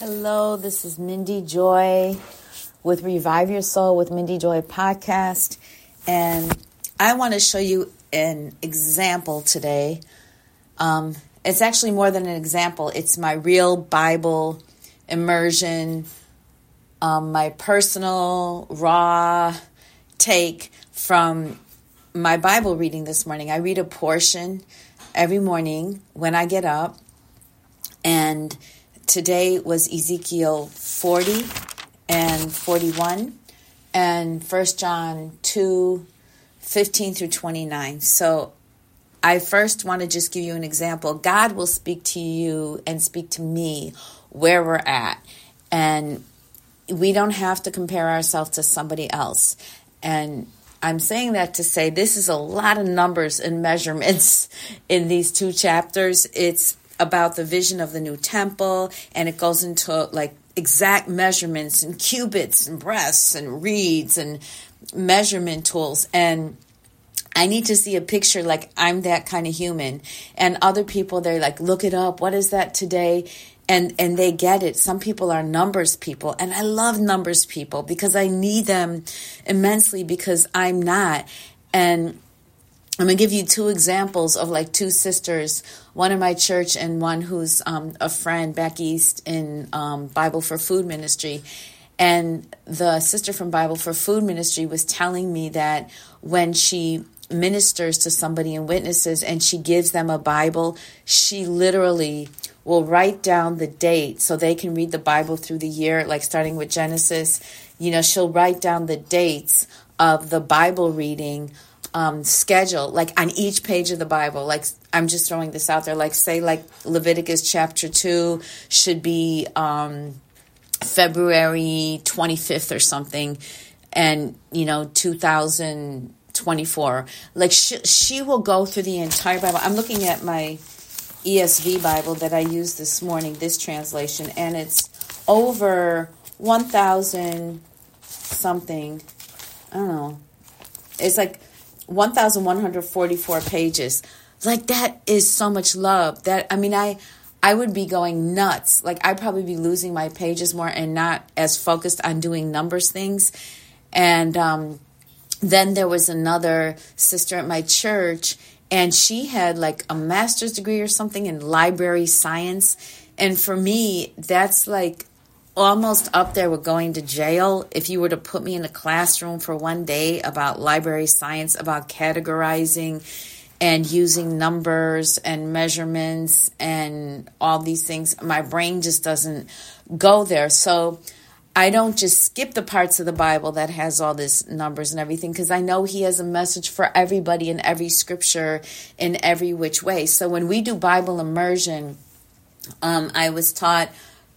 Hello, this is Mindy Joy with Revive Your Soul with Mindy Joy podcast. And I want to show you an example today. Um, it's actually more than an example, it's my real Bible immersion, um, my personal, raw take from my Bible reading this morning. I read a portion every morning when I get up. And today was Ezekiel 40 and 41 and 1 John 2 15 through 29. So I first want to just give you an example. God will speak to you and speak to me where we're at. And we don't have to compare ourselves to somebody else. And I'm saying that to say this is a lot of numbers and measurements in these two chapters. It's about the vision of the new temple, and it goes into like exact measurements and cubits and breasts and reeds and measurement tools. And I need to see a picture like I'm that kind of human. And other people, they're like, look it up. What is that today? And, and they get it. Some people are numbers people. And I love numbers people because I need them immensely because I'm not. And I'm to give you two examples of like two sisters, one in my church and one who's um, a friend back east in um, Bible for Food Ministry. And the sister from Bible for Food Ministry was telling me that when she ministers to somebody and witnesses and she gives them a Bible, she literally will write down the date so they can read the Bible through the year, like starting with Genesis. You know, she'll write down the dates of the Bible reading um, schedule, like on each page of the Bible. Like I'm just throwing this out there. Like say, like Leviticus chapter two should be um, February 25th or something, and you know 2024. Like she, she will go through the entire Bible. I'm looking at my ESV Bible that I used this morning, this translation, and it's over 1,000 something. I don't know. It's like 1144 pages. Like that is so much love. That i mean i i would be going nuts. Like i'd probably be losing my pages more and not as focused on doing numbers things. And um, then there was another sister at my church and she had like a master's degree or something in library science. And for me that's like almost up there with going to jail if you were to put me in a classroom for one day about library science, about categorizing and using numbers and measurements and all these things. My brain just doesn't go there. So I don't just skip the parts of the Bible that has all this numbers and everything because I know he has a message for everybody in every scripture in every which way. So when we do Bible immersion, um, I was taught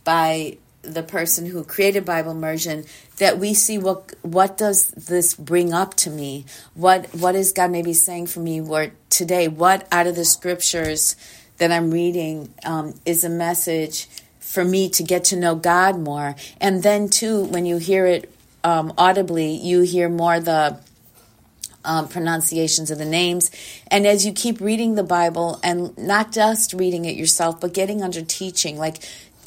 by the person who created Bible immersion that we see what what does this bring up to me? What what is God maybe saying for me where today? What out of the scriptures that I'm reading um, is a message for me to get to know God more? And then too, when you hear it um, audibly, you hear more the um, pronunciations of the names. And as you keep reading the Bible and not just reading it yourself, but getting under teaching, like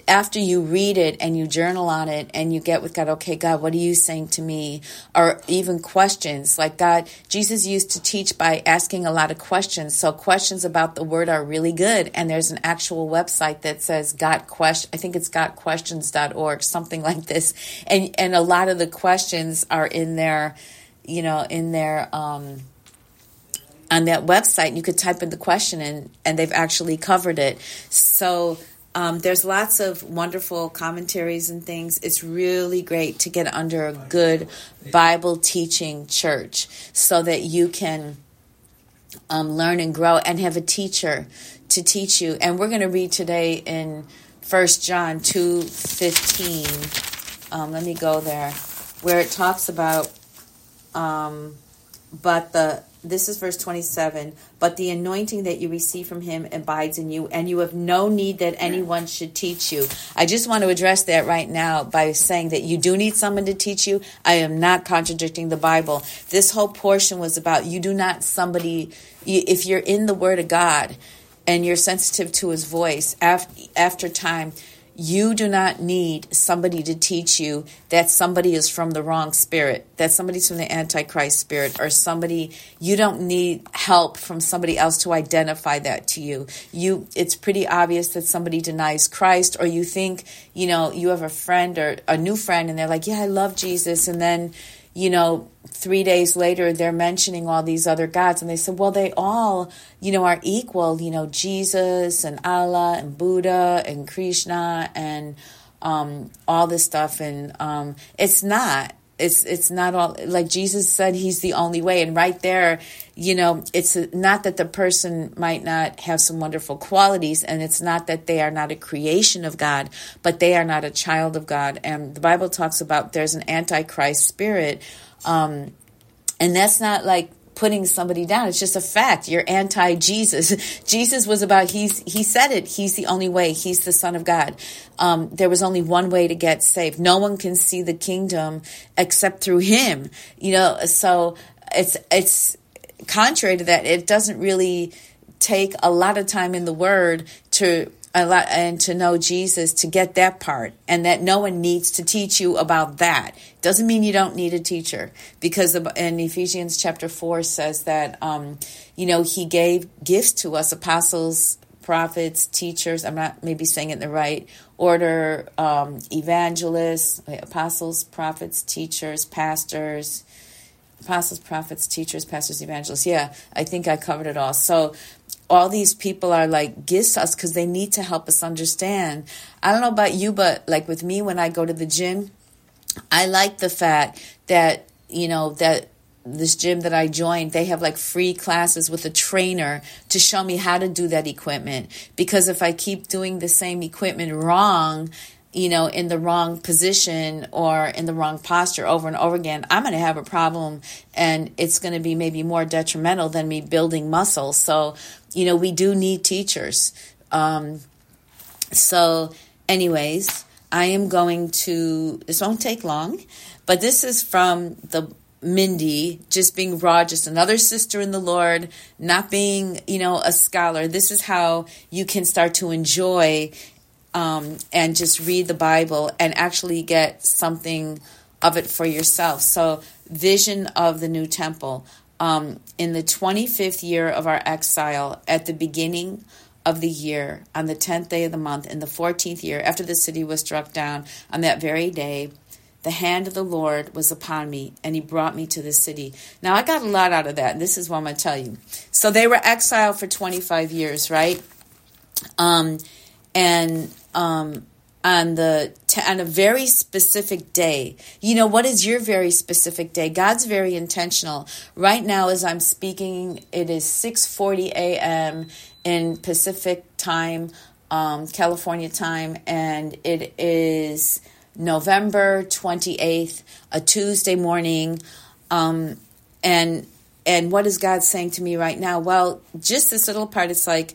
after you read it and you journal on it and you get with God, okay, God, what are you saying to me? Or even questions like God, Jesus used to teach by asking a lot of questions. So questions about the word are really good. And there's an actual website that says got question. I think it's gotquestions.org, something like this. And, and a lot of the questions are in there, you know, in there, um, on that website, you could type in the question and, and they've actually covered it. So, um, there's lots of wonderful commentaries and things. It's really great to get under a good Bible teaching church so that you can um, learn and grow and have a teacher to teach you. And we're going to read today in First John 2 15. Um, let me go there, where it talks about, um, but the this is verse 27 but the anointing that you receive from him abides in you and you have no need that anyone should teach you. I just want to address that right now by saying that you do need someone to teach you. I am not contradicting the bible. This whole portion was about you do not somebody if you're in the word of god and you're sensitive to his voice after, after time You do not need somebody to teach you that somebody is from the wrong spirit, that somebody's from the Antichrist spirit, or somebody, you don't need help from somebody else to identify that to you. You, it's pretty obvious that somebody denies Christ, or you think, you know, you have a friend or a new friend and they're like, yeah, I love Jesus. And then, you know, three days later, they're mentioning all these other gods. And they said, well, they all, you know, are equal, you know, Jesus and Allah and Buddha and Krishna and um, all this stuff. And um, it's not. It's it's not all like Jesus said he's the only way. And right there you know it's not that the person might not have some wonderful qualities and it's not that they are not a creation of God but they are not a child of God. And the Bible talks about there's an antichrist spirit um, and that's not like putting somebody down. It's just a fact. You're anti Jesus. Jesus was about, he's, he said it. He's the only way. He's the son of God. Um, there was only one way to get saved. No one can see the kingdom except through him, you know, so it's, it's contrary to that. It doesn't really take a lot of time in the word to lot and to know Jesus to get that part and that no one needs to teach you about that. Doesn't mean you don't need a teacher because in Ephesians chapter 4 says that um, you know he gave gifts to us apostles prophets teachers I'm not maybe saying it in the right order um, evangelists apostles prophets teachers pastors apostles prophets teachers pastors evangelists. Yeah I think I covered it all. So all these people are like gifts us because they need to help us understand. I don't know about you, but like with me, when I go to the gym, I like the fact that, you know, that this gym that I joined, they have like free classes with a trainer to show me how to do that equipment. Because if I keep doing the same equipment wrong, you know, in the wrong position or in the wrong posture over and over again, I'm going to have a problem and it's going to be maybe more detrimental than me building muscle. So, you know, we do need teachers. Um, so, anyways, I am going to, this won't take long, but this is from the Mindy, just being raw, just another sister in the Lord, not being, you know, a scholar. This is how you can start to enjoy um, and just read the Bible and actually get something of it for yourself. So, vision of the new temple. Um, in the 25th year of our exile, at the beginning of the year, on the 10th day of the month, in the 14th year, after the city was struck down, on that very day, the hand of the Lord was upon me, and he brought me to the city. Now, I got a lot out of that, and this is what I'm going to tell you. So, they were exiled for 25 years, right? Um, and um, on the on a very specific day. You know, what is your very specific day? God's very intentional. Right now as I'm speaking, it is 6:40 a.m. in Pacific time, um, California time, and it is November 28th, a Tuesday morning. Um, and and what is God saying to me right now? Well, just this little part, it's like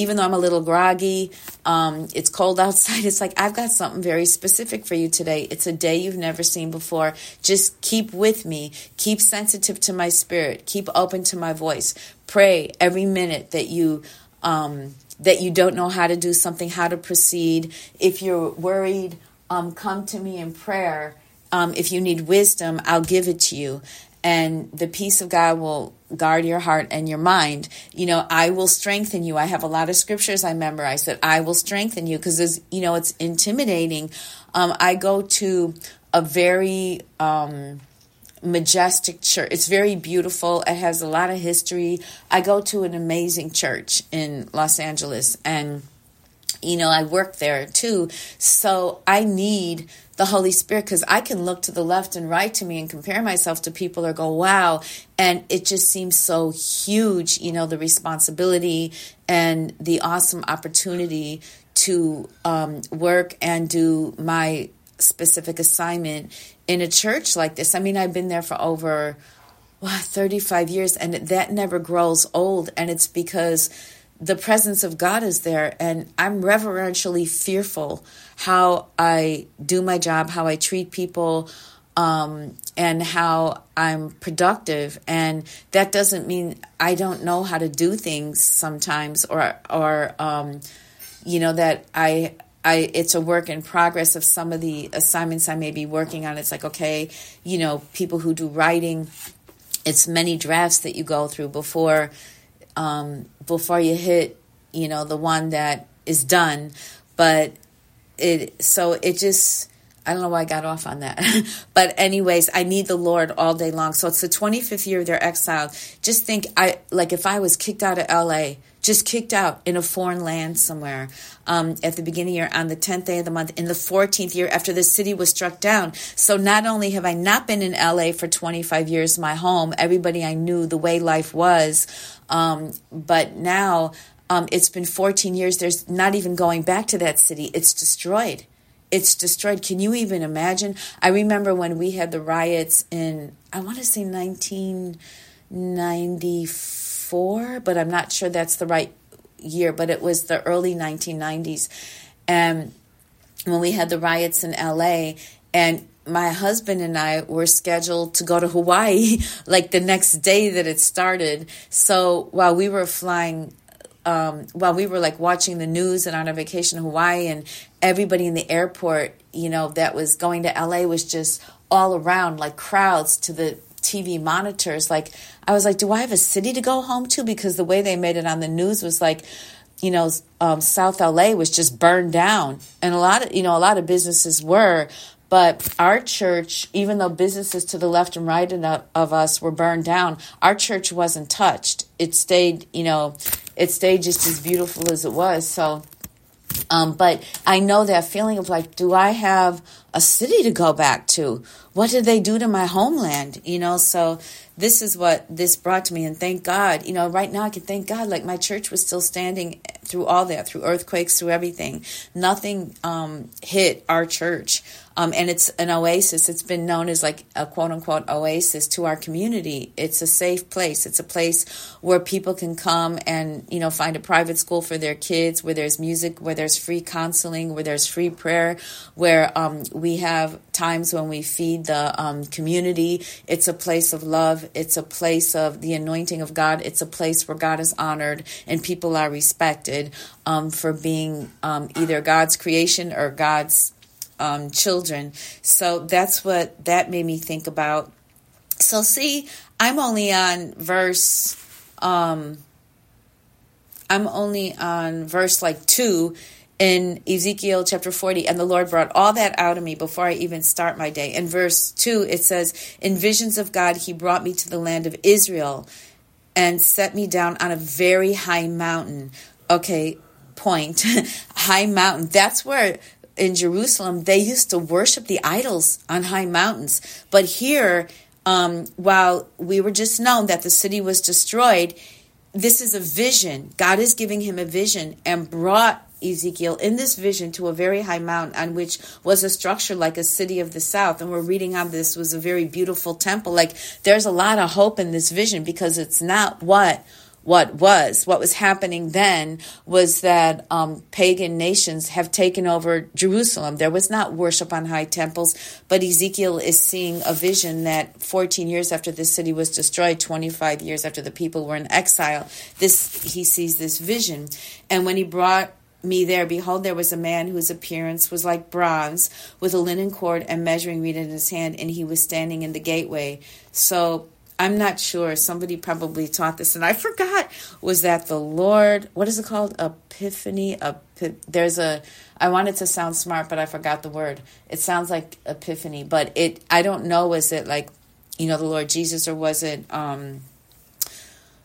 even though I'm a little groggy, um, it's cold outside. It's like, I've got something very specific for you today. It's a day you've never seen before. Just keep with me. Keep sensitive to my spirit. Keep open to my voice. Pray every minute that you, um, that you don't know how to do something, how to proceed. If you're worried, um, come to me in prayer. Um, if you need wisdom, I'll give it to you and the peace of God will guard your heart and your mind. You know, I will strengthen you. I have a lot of scriptures I memorize that I will strengthen you because, you know, it's intimidating. Um, I go to a very um, majestic church. It's very beautiful. It has a lot of history. I go to an amazing church in Los Angeles and you know, I work there too. So I need the Holy Spirit because I can look to the left and right to me and compare myself to people or go, wow. And it just seems so huge, you know, the responsibility and the awesome opportunity to um, work and do my specific assignment in a church like this. I mean, I've been there for over wow, 35 years and that never grows old. And it's because the presence of God is there, and I'm reverentially fearful how I do my job, how I treat people, um, and how I'm productive. And that doesn't mean I don't know how to do things sometimes, or or um, you know that I I it's a work in progress of some of the assignments I may be working on. It's like okay, you know, people who do writing, it's many drafts that you go through before um, before you hit, you know, the one that is done. But it so it just I don't know why I got off on that. but anyways, I need the Lord all day long. So it's the 25th year of their exile. Just think I like if I was kicked out of LA, just kicked out in a foreign land somewhere um, at the beginning year on the 10th day of the month in the 14th year after the city was struck down. So not only have I not been in LA for 25 years, my home, everybody I knew, the way life was, um, but now um, it's been 14 years. There's not even going back to that city. It's destroyed. It's destroyed. Can you even imagine? I remember when we had the riots in, I want to say 1994, but I'm not sure that's the right year, but it was the early 1990s. And when we had the riots in LA, and my husband and I were scheduled to go to Hawaii like the next day that it started. So while we were flying, um, while we were like watching the news and on a vacation in Hawaii, and everybody in the airport, you know, that was going to LA was just all around like crowds to the TV monitors. Like, I was like, do I have a city to go home to? Because the way they made it on the news was like, you know, um, South LA was just burned down, and a lot of you know a lot of businesses were, but our church, even though businesses to the left and right of us were burned down, our church wasn't touched. It stayed, you know, it stayed just as beautiful as it was. So, um, but I know that feeling of like, do I have a city to go back to? What did they do to my homeland? You know, so this is what this brought to me. And thank God, you know, right now I can thank God, like my church was still standing through all that, through earthquakes, through everything. Nothing um, hit our church. Um, and it's an oasis. It's been known as like a quote unquote oasis to our community. It's a safe place. It's a place where people can come and, you know, find a private school for their kids, where there's music, where there's free counseling, where there's free prayer, where um, we have times when we feed the um, community. It's a place of love. It's a place of the anointing of God. It's a place where God is honored and people are respected um, for being um, either God's creation or God's um, children. So that's what that made me think about. So, see, I'm only on verse. Um, I'm only on verse like two in Ezekiel chapter 40, and the Lord brought all that out of me before I even start my day. In verse 2, it says, In visions of God, he brought me to the land of Israel and set me down on a very high mountain. Okay, point. high mountain. That's where in Jerusalem, they used to worship the idols on high mountains. But here, um, while we were just known that the city was destroyed, this is a vision. God is giving him a vision and brought Ezekiel in this vision to a very high mountain on which was a structure like a city of the south. And we're reading on this was a very beautiful temple. Like there's a lot of hope in this vision because it's not what what was. What was happening then was that um, pagan nations have taken over Jerusalem. There was not worship on high temples, but Ezekiel is seeing a vision that 14 years after the city was destroyed, 25 years after the people were in exile, this he sees this vision. And when he brought me there, behold, there was a man whose appearance was like bronze, with a linen cord and measuring reed in his hand, and he was standing in the gateway. So I'm not sure. Somebody probably taught this, and I forgot. Was that the Lord? What is it called? Epiphany. there's a. I wanted to sound smart, but I forgot the word. It sounds like epiphany, but it. I don't know. Was it like, you know, the Lord Jesus, or was it? um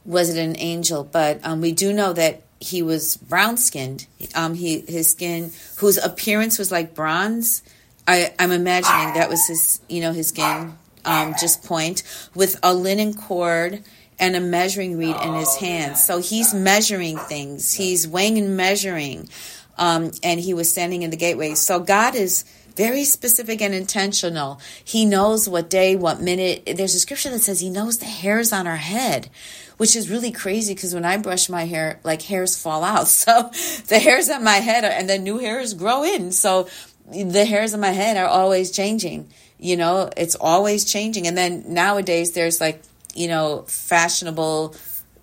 Was it an angel? But um, we do know that he was brown skinned. Um, he his skin, whose appearance was like bronze. I, I'm imagining that was his, you know, his skin um, just point, with a linen cord and a measuring reed in his hand. So he's measuring things. He's weighing and measuring. Um, and he was standing in the gateway. So God is very specific and intentional. He knows what day, what minute. There's a scripture that says he knows the hairs on our head, which is really crazy because when I brush my hair, like hairs fall out. So the hairs on my head are, and then new hairs grow in. So the hairs on my head are always changing you know it's always changing and then nowadays there's like you know fashionable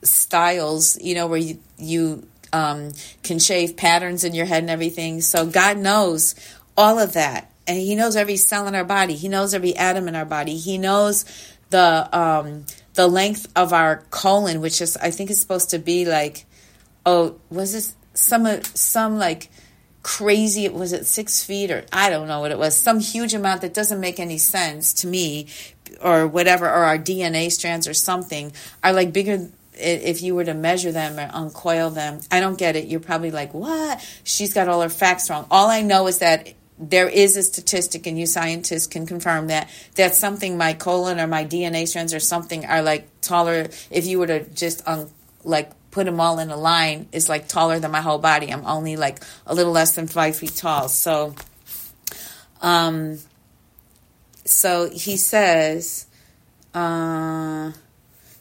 styles you know where you, you um, can shave patterns in your head and everything. So God knows all of that. And He knows every cell in our body. He knows every atom in our body. He knows the um, the length of our colon, which is I think is supposed to be like, oh, was this some some like crazy? Was it six feet or I don't know what it was? Some huge amount that doesn't make any sense to me, or whatever, or our DNA strands or something are like bigger if you were to measure them or uncoil them. I don't get it. You're probably like, what? She's got all her facts wrong. All I know is that there is a statistic, and you scientists can confirm that, that something, my colon or my DNA strands or something are like taller. If you were to just un, like put them all in a line, is like taller than my whole body. I'm only like a little less than five feet tall. So, um, so he says, uh,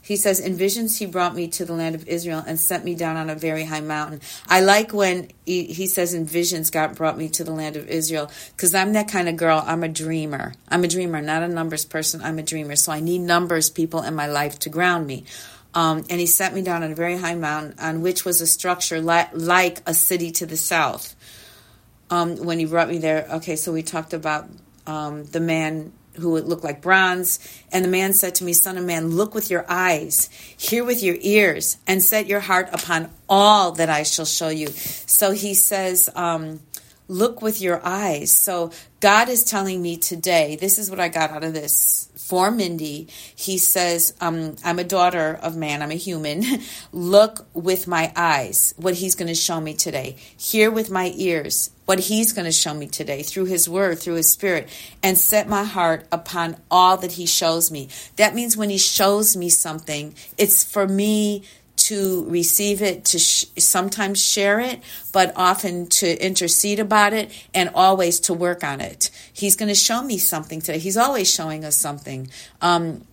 he says, In visions, he brought me to the land of Israel and set me down on a very high mountain. I like when he, he says, In visions, God brought me to the land of Israel because I'm that kind of girl. I'm a dreamer. I'm a dreamer, not a numbers person. I'm a dreamer. So I need numbers people in my life to ground me. Um, and he set me down on a very high mountain on which was a structure li- like a city to the south. Um, when he brought me there, okay, so we talked about um, the man who would look like bronze. And the man said to me, Son of man, look with your eyes, hear with your ears, and set your heart upon all that I shall show you. So he says, um, Look with your eyes. So God is telling me today, this is what I got out of this for Mindy. He says, um, I'm a daughter of man, I'm a human. Look with my eyes, what he's going to show me today. Hear with my ears, what he's going to show me today through his word, through his spirit, and set my heart upon all that he shows me. That means when he shows me something, it's for me to receive it, to sh- sometimes share it, but often to intercede about it and always to work on it. He's going to show me something today. He's always showing us something. Um,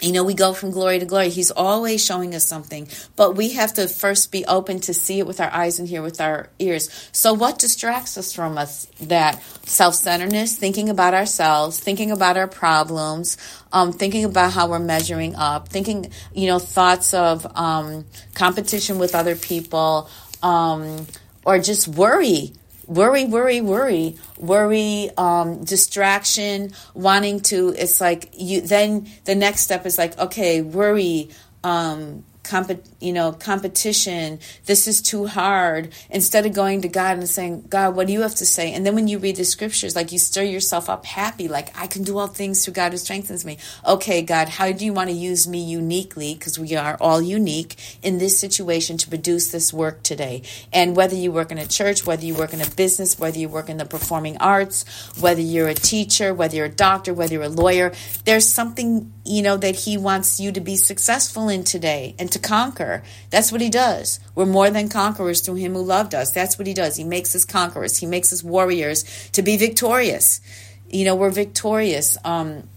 you know, we go from glory to glory. He's always showing us something, but we have to first be open to see it with our eyes and hear with our ears. So, what distracts us from us? That self centeredness, thinking about ourselves, thinking about our problems, um, thinking about how we're measuring up, thinking, you know, thoughts of um, competition with other people, um, or just worry worry, worry, worry, worry, um, distraction, wanting to, it's like you, then the next step is like, okay, worry, um, comp- you know, competition. This is too hard. Instead of going to God and saying, God, what do you have to say? And then when you read the scriptures, like you stir yourself up happy, like I can do all things through God who strengthens me. Okay, God, how do you want to use me uniquely? Because we are all unique in this situation to produce this work today. And whether you work in a church, whether you work in a business, whether you work in the performing arts, whether you're a teacher, whether you're a doctor, whether you're a lawyer, there's something, you know, that He wants you to be successful in today and to conquer. That's what he does. We're more than conquerors through him who loved us. That's what he does. He makes us conquerors. He makes us warriors to be victorious. You know, we're victorious. Um,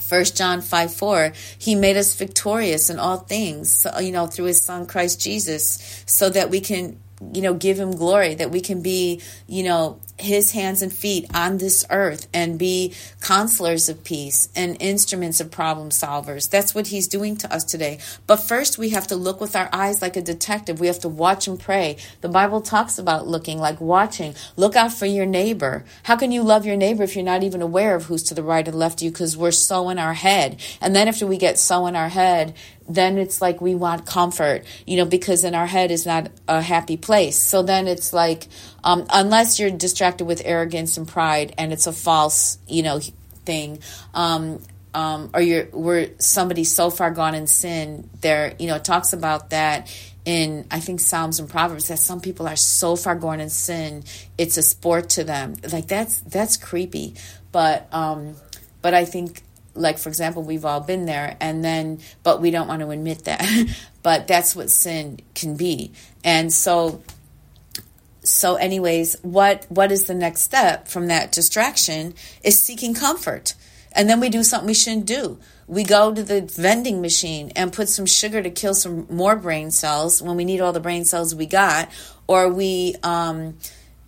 First John 5 4, he made us victorious in all things, you know, through his son Christ Jesus, so that we can, you know, give him glory, that we can be, you know, his hands and feet on this earth and be counselors of peace and instruments of problem solvers. That's what he's doing to us today. But first, we have to look with our eyes like a detective. We have to watch and pray. The Bible talks about looking, like watching. Look out for your neighbor. How can you love your neighbor if you're not even aware of who's to the right and left of you? Because we're so in our head. And then after we get so in our head, then it's like we want comfort, you know, because in our head is not a happy place. So then it's like, um, unless you're distracted with arrogance and pride and it's a false, you know, thing, um, um, or you're, we're somebody so far gone in sin, there, you know, talks about that in I think Psalms and Proverbs that some people are so far gone in sin, it's a sport to them. Like that's that's creepy. But um, but I think like for example we've all been there and then but we don't want to admit that. But that's what sin can be. And so so anyways what what is the next step from that distraction is seeking comfort. And then we do something we shouldn't do. We go to the vending machine and put some sugar to kill some more brain cells when we need all the brain cells we got or we um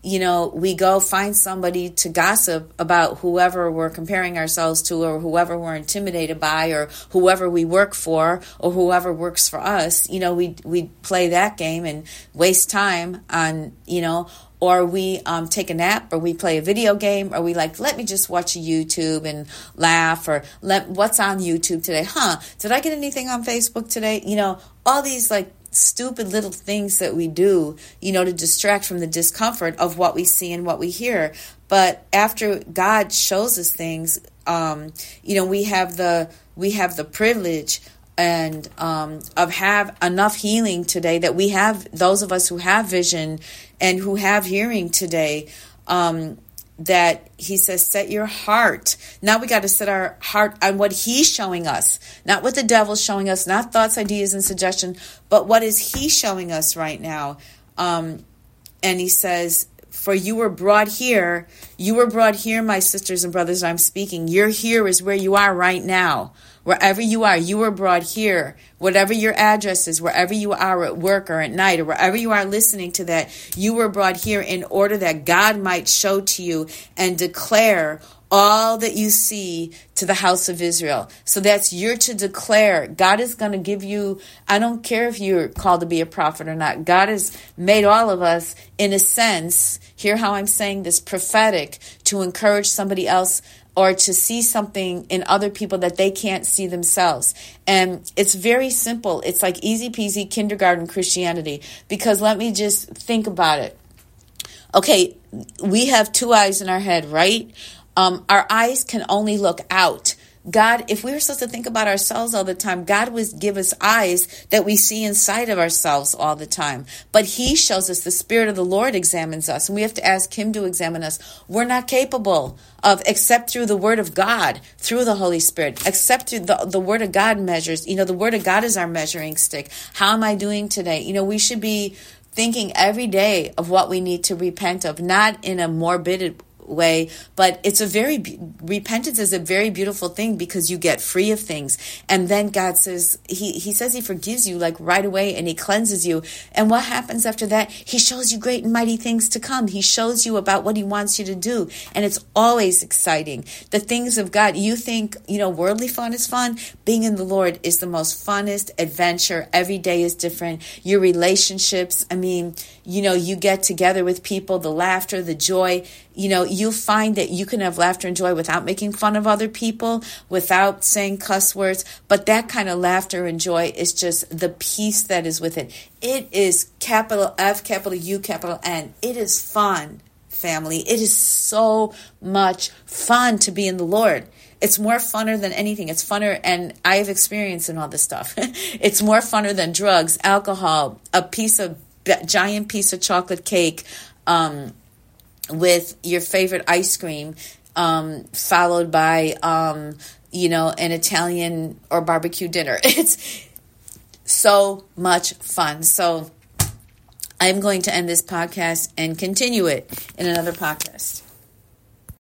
you know, we go find somebody to gossip about whoever we're comparing ourselves to or whoever we're intimidated by or whoever we work for or whoever works for us. You know, we we play that game and waste time on, you know, or we um, take a nap or we play a video game or we like let me just watch youtube and laugh or let what's on youtube today huh did i get anything on facebook today you know all these like stupid little things that we do, you know, to distract from the discomfort of what we see and what we hear. But after God shows us things, um, you know, we have the we have the privilege and um, of have enough healing today that we have those of us who have vision and who have hearing today. Um, that he says, set your heart. Now we got to set our heart on what he's showing us, not what the devil's showing us, not thoughts, ideas, and suggestion, but what is he showing us right now? Um, and he says, for you were brought here. You were brought here, my sisters and brothers. I'm speaking. You're here is where you are right now. Wherever you are, you were brought here. Whatever your address is, wherever you are at work or at night, or wherever you are listening to that, you were brought here in order that God might show to you and declare all that you see to the house of Israel. So that's you're to declare. God is going to give you, I don't care if you're called to be a prophet or not. God has made all of us, in a sense, hear how I'm saying this, prophetic, to encourage somebody else or to see something in other people that they can't see themselves. And it's very simple. It's like easy peasy kindergarten Christianity. Because let me just think about it. Okay, we have two eyes in our head, right? Um, our eyes can only look out. God, if we were supposed to think about ourselves all the time, God would give us eyes that we see inside of ourselves all the time. But He shows us the Spirit of the Lord examines us, and we have to ask Him to examine us. We're not capable of, except through the Word of God, through the Holy Spirit, except through the, the Word of God measures. You know, the Word of God is our measuring stick. How am I doing today? You know, we should be thinking every day of what we need to repent of, not in a morbid way but it's a very repentance is a very beautiful thing because you get free of things. And then god says he he says he forgives you like right away and he cleanses you. And what happens after that? He shows you great and mighty things to come. He shows you about what he wants you to do. And it's always exciting. The things of god you think you know worldly fun is fun. Being in the lord is the most funnest adventure. Every day is different. Your relationships i mean you know you get together with people the laughter the joy you know, you find that you can have laughter and joy without making fun of other people, without saying cuss words. But that kind of laughter and joy is just the peace that is with it. It is capital F, capital U, capital N. It is fun, family. It is so much fun to be in the Lord. It's more funner than anything. It's funner, and I have experience in all this stuff. it's more funner than drugs, alcohol, a piece of giant piece of chocolate cake, um, with your favorite ice cream, um, followed by, um, you know, an Italian or barbecue dinner. It's so much fun. So I'm going to end this podcast and continue it in another podcast.